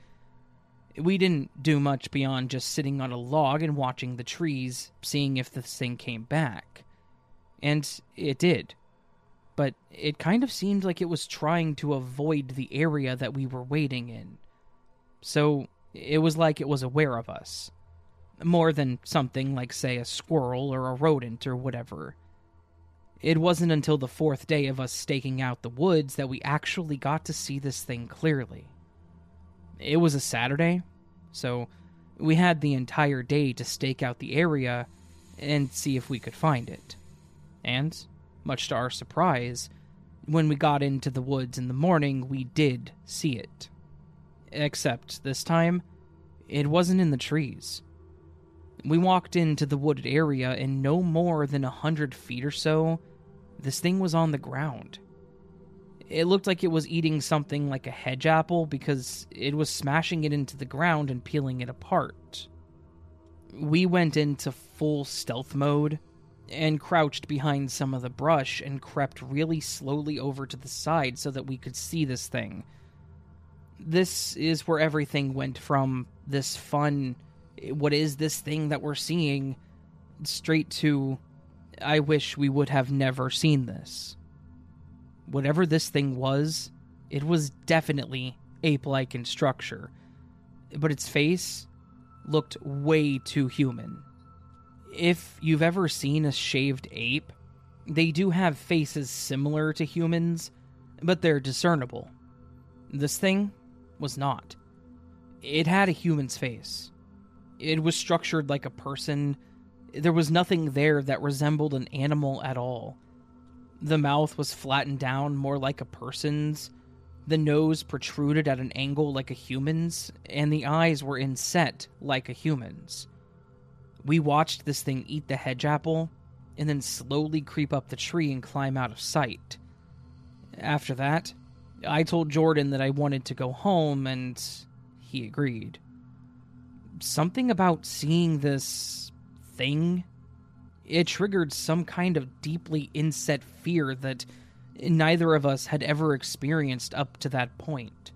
We didn't do much beyond just sitting on a log and watching the trees, seeing if this thing came back. And it did. But it kind of seemed like it was trying to avoid the area that we were waiting in. So it was like it was aware of us. More than something like, say, a squirrel or a rodent or whatever. It wasn't until the fourth day of us staking out the woods that we actually got to see this thing clearly. It was a Saturday, so we had the entire day to stake out the area and see if we could find it. And, much to our surprise, when we got into the woods in the morning, we did see it. Except this time, it wasn't in the trees. We walked into the wooded area, and no more than a hundred feet or so, this thing was on the ground. It looked like it was eating something like a hedge apple because it was smashing it into the ground and peeling it apart. We went into full stealth mode and crouched behind some of the brush and crept really slowly over to the side so that we could see this thing. This is where everything went from this fun, what is this thing that we're seeing, straight to I wish we would have never seen this. Whatever this thing was, it was definitely ape like in structure, but its face looked way too human. If you've ever seen a shaved ape, they do have faces similar to humans, but they're discernible. This thing was not. It had a human's face. It was structured like a person there was nothing there that resembled an animal at all. The mouth was flattened down more like a person's, the nose protruded at an angle like a human's, and the eyes were inset like a human's. We watched this thing eat the hedge apple and then slowly creep up the tree and climb out of sight. After that, I told Jordan that I wanted to go home, and he agreed. Something about seeing this thing, it triggered some kind of deeply inset fear that neither of us had ever experienced up to that point.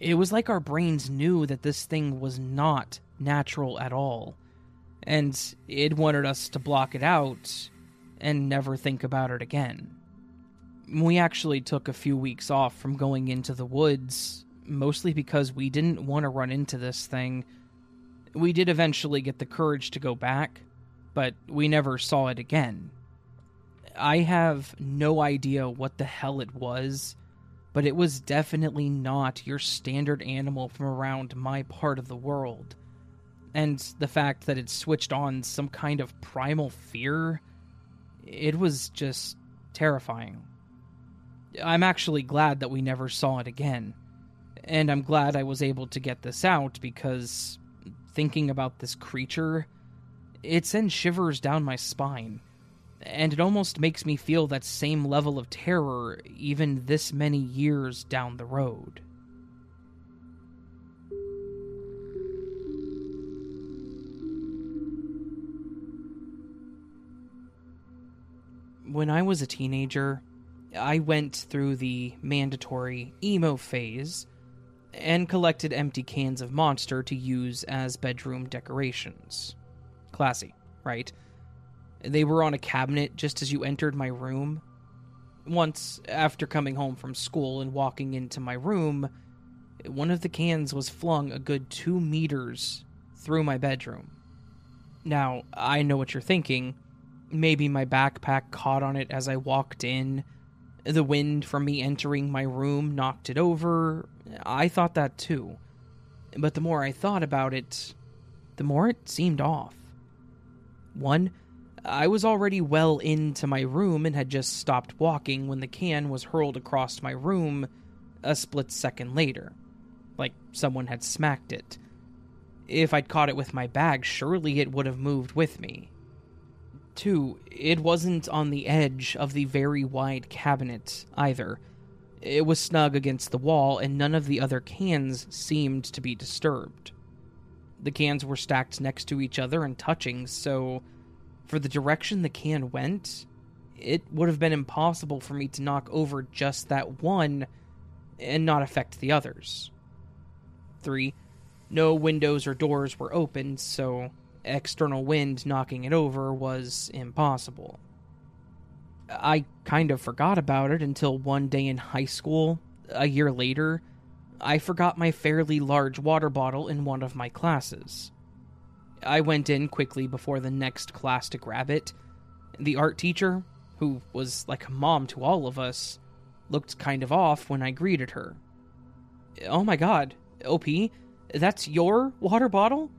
It was like our brains knew that this thing was not natural at all, and it wanted us to block it out and never think about it again. We actually took a few weeks off from going into the woods, mostly because we didn't want to run into this thing we did eventually get the courage to go back, but we never saw it again. I have no idea what the hell it was, but it was definitely not your standard animal from around my part of the world. And the fact that it switched on some kind of primal fear, it was just terrifying. I'm actually glad that we never saw it again. And I'm glad I was able to get this out because thinking about this creature, it sends shivers down my spine and it almost makes me feel that same level of terror even this many years down the road. When I was a teenager, I went through the mandatory emo phase and collected empty cans of Monster to use as bedroom decorations. Classy, right? They were on a cabinet just as you entered my room. Once, after coming home from school and walking into my room, one of the cans was flung a good two meters through my bedroom. Now, I know what you're thinking. Maybe my backpack caught on it as I walked in. The wind from me entering my room knocked it over. I thought that too. But the more I thought about it, the more it seemed off. One, I was already well into my room and had just stopped walking when the can was hurled across my room a split second later. Like someone had smacked it. If I'd caught it with my bag, surely it would have moved with me. Two, it wasn't on the edge of the very wide cabinet either. It was snug against the wall, and none of the other cans seemed to be disturbed. The cans were stacked next to each other and touching, so for the direction the can went, it would have been impossible for me to knock over just that one and not affect the others. 3. No windows or doors were open, so external wind knocking it over was impossible. I kind of forgot about it until one day in high school, a year later, I forgot my fairly large water bottle in one of my classes. I went in quickly before the next class to grab it. The art teacher, who was like a mom to all of us, looked kind of off when I greeted her. Oh my god, OP, that's your water bottle?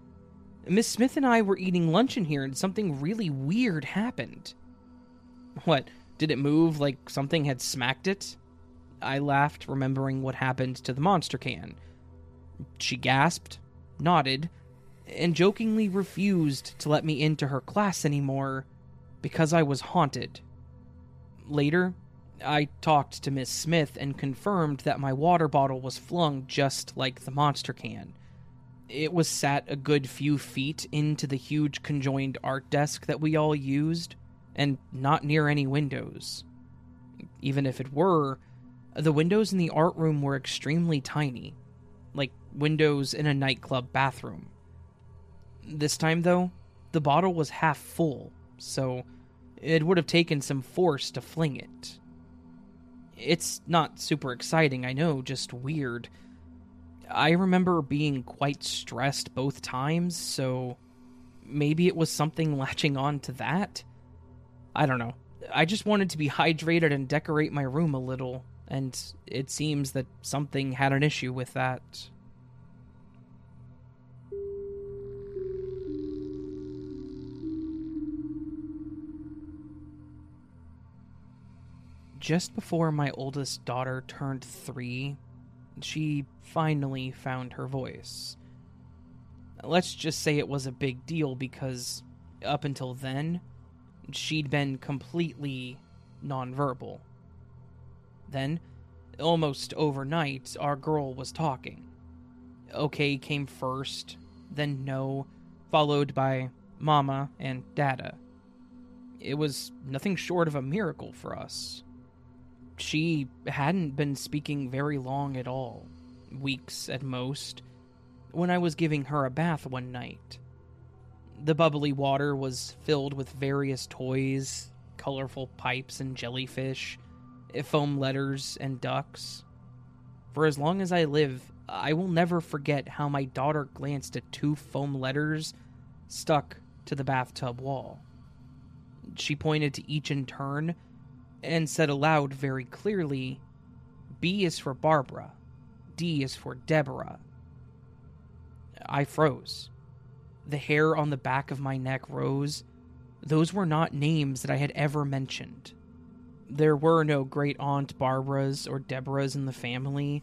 Miss Smith and I were eating lunch in here and something really weird happened. What, did it move like something had smacked it? I laughed, remembering what happened to the monster can. She gasped, nodded, and jokingly refused to let me into her class anymore because I was haunted. Later, I talked to Miss Smith and confirmed that my water bottle was flung just like the monster can. It was sat a good few feet into the huge conjoined art desk that we all used, and not near any windows. Even if it were, the windows in the art room were extremely tiny, like windows in a nightclub bathroom. This time, though, the bottle was half full, so it would have taken some force to fling it. It's not super exciting, I know, just weird. I remember being quite stressed both times, so maybe it was something latching on to that? I don't know. I just wanted to be hydrated and decorate my room a little, and it seems that something had an issue with that. just before my oldest daughter turned three, she finally found her voice. Let's just say it was a big deal because up until then, she'd been completely nonverbal. Then, almost overnight, our girl was talking. Okay came first, then no, followed by mama and dada. It was nothing short of a miracle for us she hadn't been speaking very long at all, weeks at most, when I was giving her a bath one night. The bubbly water was filled with various toys, colorful pipes and jellyfish, foam letters and ducks. For as long as I live, I will never forget how my daughter glanced at two foam letters stuck to the bathtub wall. She pointed to each in turn and said aloud very clearly, B is for Barbara. D is for Deborah. I froze. The hair on the back of my neck rose. Those were not names that I had ever mentioned. There were no great aunt Barbaras or Deborahs in the family,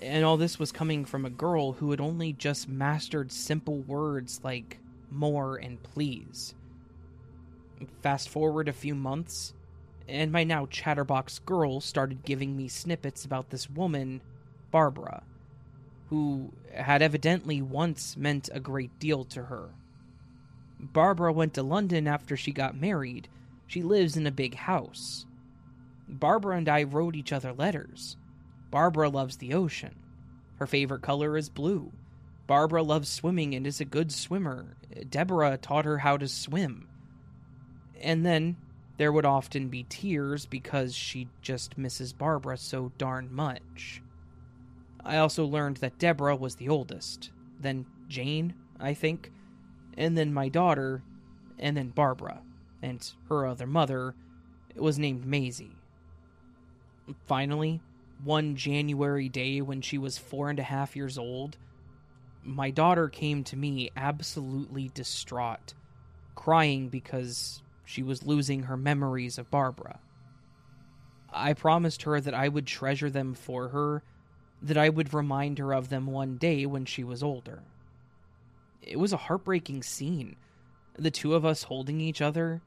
and all this was coming from a girl who had only just mastered simple words like more and please. Fast forward a few months, and my now chatterbox girl started giving me snippets about this woman, Barbara, who had evidently once meant a great deal to her. Barbara went to London after she got married. She lives in a big house. Barbara and I wrote each other letters. Barbara loves the ocean. Her favorite color is blue. Barbara loves swimming and is a good swimmer. Deborah taught her how to swim. And then there would often be tears because she just misses Barbara so darn much. I also learned that Deborah was the oldest, then Jane, I think, and then my daughter, and then Barbara, and her other mother was named Maisie. Finally, one January day when she was four and a half years old, my daughter came to me absolutely distraught, crying because she was losing her memories of Barbara. I promised her that I would treasure them for her, that I would remind her of them one day when she was older. It was a heartbreaking scene. The two of us holding each other,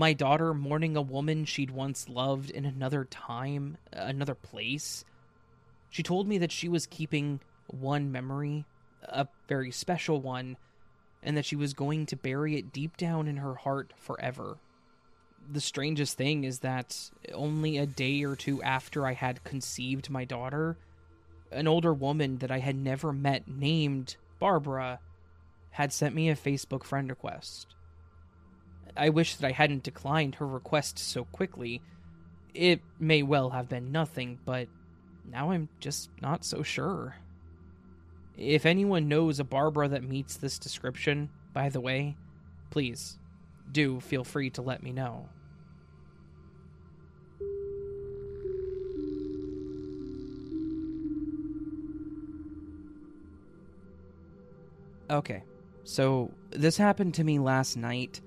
my daughter mourning a woman she'd once loved in another time, another place. She told me that she was keeping one memory, a very special one, and that she was going to bury it deep down in her heart forever. The strangest thing is that only a day or two after I had conceived my daughter, an older woman that I had never met named Barbara had sent me a Facebook friend request. I wish that I hadn't declined her request so quickly. It may well have been nothing, but now I'm just not so sure. If anyone knows a Barbara that meets this description, by the way, please do feel free to let me know. Okay, so this happened to me last night,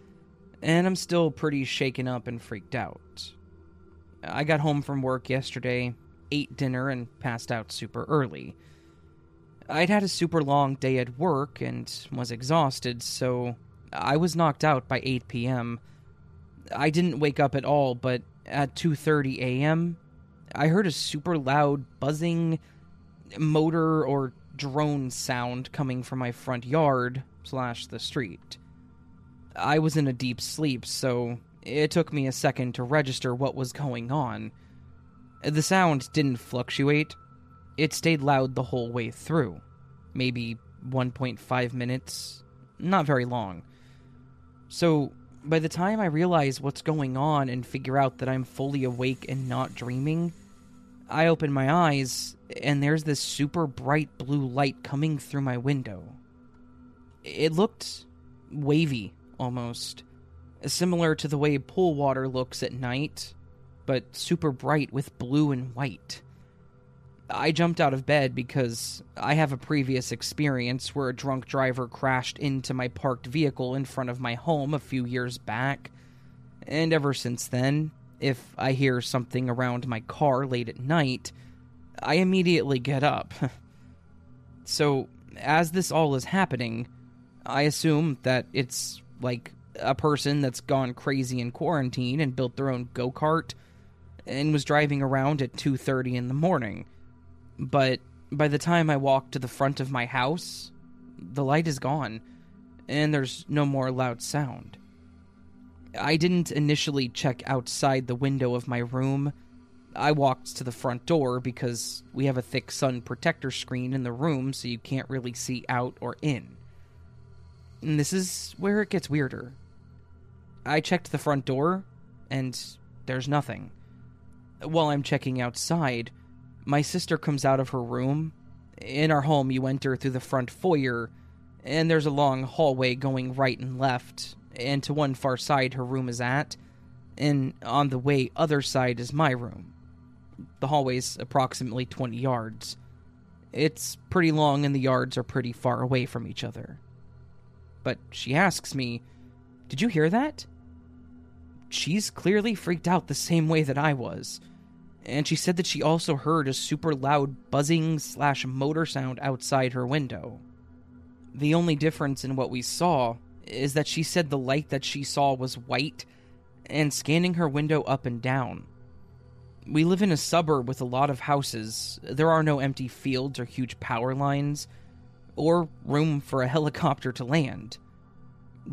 and I'm still pretty shaken up and freaked out. I got home from work yesterday, ate dinner, and passed out super early. I'd had a super long day at work and was exhausted, so I was knocked out by 8 p.m. I didn't wake up at all, but at 2:30 a.m., I heard a super loud buzzing motor or drone sound coming from my front yard slash the street. I was in a deep sleep, so it took me a second to register what was going on. The sound didn't fluctuate, it stayed loud the whole way through. Maybe 1.5 minutes, not very long. So, by the time I realize what's going on and figure out that I'm fully awake and not dreaming, I open my eyes and there's this super bright blue light coming through my window. It looked wavy almost, similar to the way pool water looks at night, but super bright with blue and white. I jumped out of bed because I have a previous experience where a drunk driver crashed into my parked vehicle in front of my home a few years back. And ever since then, if I hear something around my car late at night, I immediately get up. so, as this all is happening, I assume that it's like a person that's gone crazy in quarantine and built their own go-kart and was driving around at 2:30 in the morning. But by the time I walk to the front of my house, the light is gone and there's no more loud sound. I didn't initially check outside the window of my room I walked to the front door because we have a thick sun protector screen in the room so you can't really see out or in. And this is where it gets weirder. I checked the front door, and there's nothing. While I'm checking outside, my sister comes out of her room. In our home, you enter through the front foyer, and there's a long hallway going right and left, and to one far side her room is at, and on the way other side is my room. The hallway's approximately 20 yards. It's pretty long and the yards are pretty far away from each other. But she asks me, Did you hear that? She's clearly freaked out the same way that I was. And she said that she also heard a super loud buzzing slash motor sound outside her window. The only difference in what we saw is that she said the light that she saw was white and scanning her window up and down. We live in a suburb with a lot of houses. There are no empty fields or huge power lines, or room for a helicopter to land.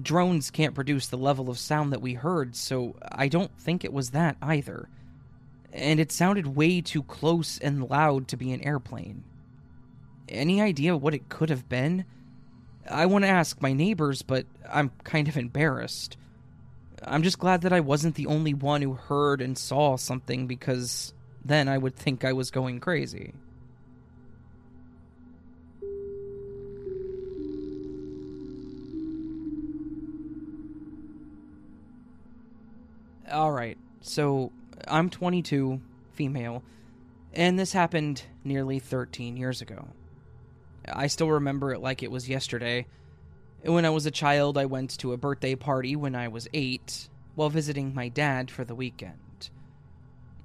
Drones can't produce the level of sound that we heard, so I don't think it was that either. And it sounded way too close and loud to be an airplane. Any idea what it could have been? I want to ask my neighbors, but I'm kind of embarrassed. I'm just glad that I wasn't the only one who heard and saw something because then I would think I was going crazy. Alright, so I'm 22, female, and this happened nearly 13 years ago. I still remember it like it was yesterday. When I was a child, I went to a birthday party when I was eight while visiting my dad for the weekend.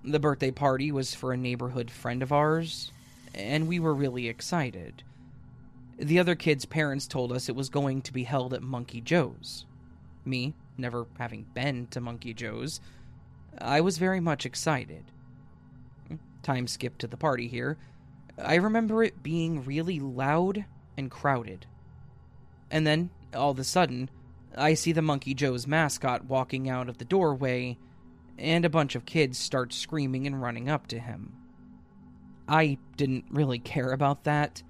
The birthday party was for a neighborhood friend of ours, and we were really excited. The other kids' parents told us it was going to be held at Monkey Joe's. Me, never having been to Monkey Joe's, I was very much excited. Time skip to the party here. I remember it being really loud and crowded. And then, all of a sudden, I see the Monkey Joe's mascot walking out of the doorway, and a bunch of kids start screaming and running up to him. I didn't really care about that,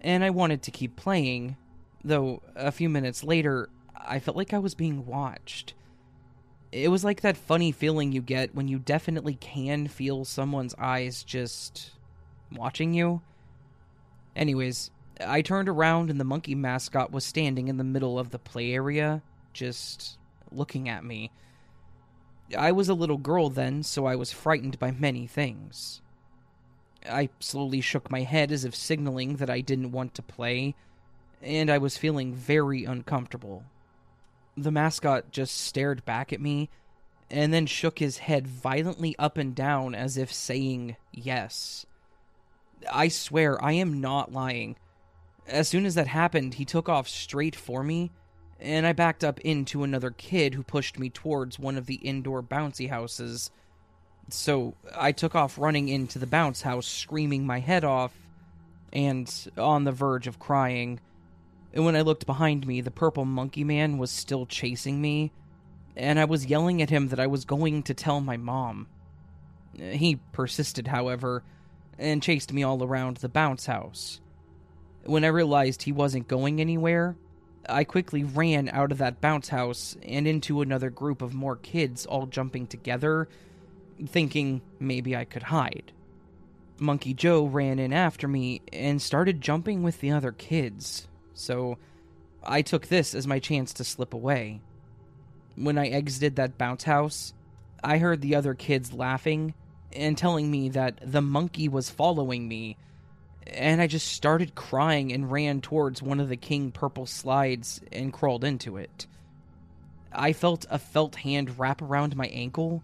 and I wanted to keep playing, though a few minutes later, I felt like I was being watched. It was like that funny feeling you get when you definitely can feel someone's eyes just watching you. Anyways, I turned around and the monkey mascot was standing in the middle of the play area, just looking at me. I was a little girl then, so I was frightened by many things. I slowly shook my head as if signaling that I didn't want to play, and I was feeling very uncomfortable. The mascot just stared back at me and then shook his head violently up and down as if saying yes. I swear, I am not lying. As soon as that happened, he took off straight for me, and I backed up into another kid who pushed me towards one of the indoor bouncy houses. So I took off running into the bounce house, screaming my head off, and on the verge of crying. And when I looked behind me, the purple monkey man was still chasing me, and I was yelling at him that I was going to tell my mom. He persisted, however, and chased me all around the bounce house. When I realized he wasn't going anywhere, I quickly ran out of that bounce house and into another group of more kids all jumping together, thinking maybe I could hide. Monkey Joe ran in after me and started jumping with the other kids, so I took this as my chance to slip away. When I exited that bounce house, I heard the other kids laughing and telling me that the monkey was following me, and I just started crying and ran towards one of the king purple slides and crawled into it. I felt a felt hand wrap around my ankle,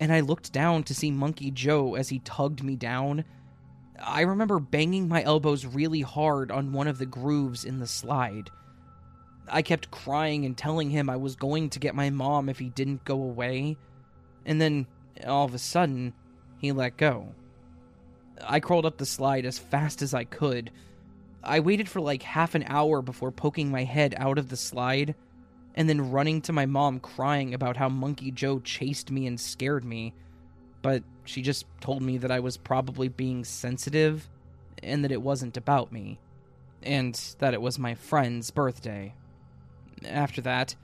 and I looked down to see Monkey Joe as he tugged me down. I remember banging my elbows really hard on one of the grooves in the slide. I kept crying and telling him I was going to get my mom if he didn't go away, and then all of a sudden, he let go. I crawled up the slide as fast as I could. I waited for like half an hour before poking my head out of the slide and then running to my mom crying about how Monkey Joe chased me and scared me. But she just told me that I was probably being sensitive and that it wasn't about me, and that it was my friend's birthday. After that,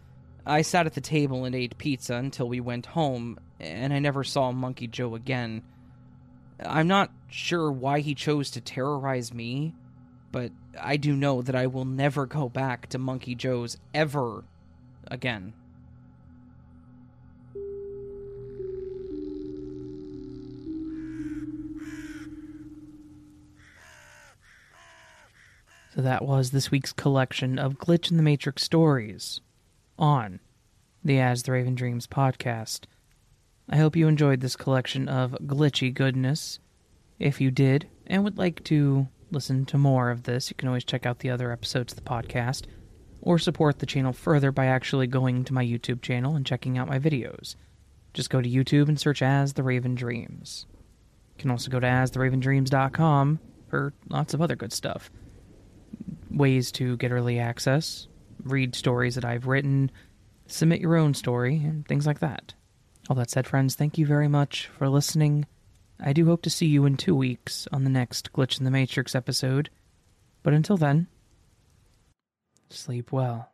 I sat at the table and ate pizza until we went home, and I never saw Monkey Joe again. I'm not sure why he chose to terrorize me, but I do know that I will never go back to Monkey Joe's ever again. So that was this week's collection of Glitch in the Matrix stories on the As the Raven Dreams podcast. I hope you enjoyed this collection of glitchy goodness. If you did and would like to listen to more of this, you can always check out the other episodes of the podcast or support the channel further by actually going to my YouTube channel and checking out my videos. Just go to YouTube and search As the Raven Dreams. You can also go to astheravendreams.com for lots of other good stuff ways to get early access, read stories that I've written, submit your own story, and things like that. All that said, friends, thank you very much for listening. I do hope to see you in two weeks on the next Glitch in the Matrix episode. But until then, sleep well.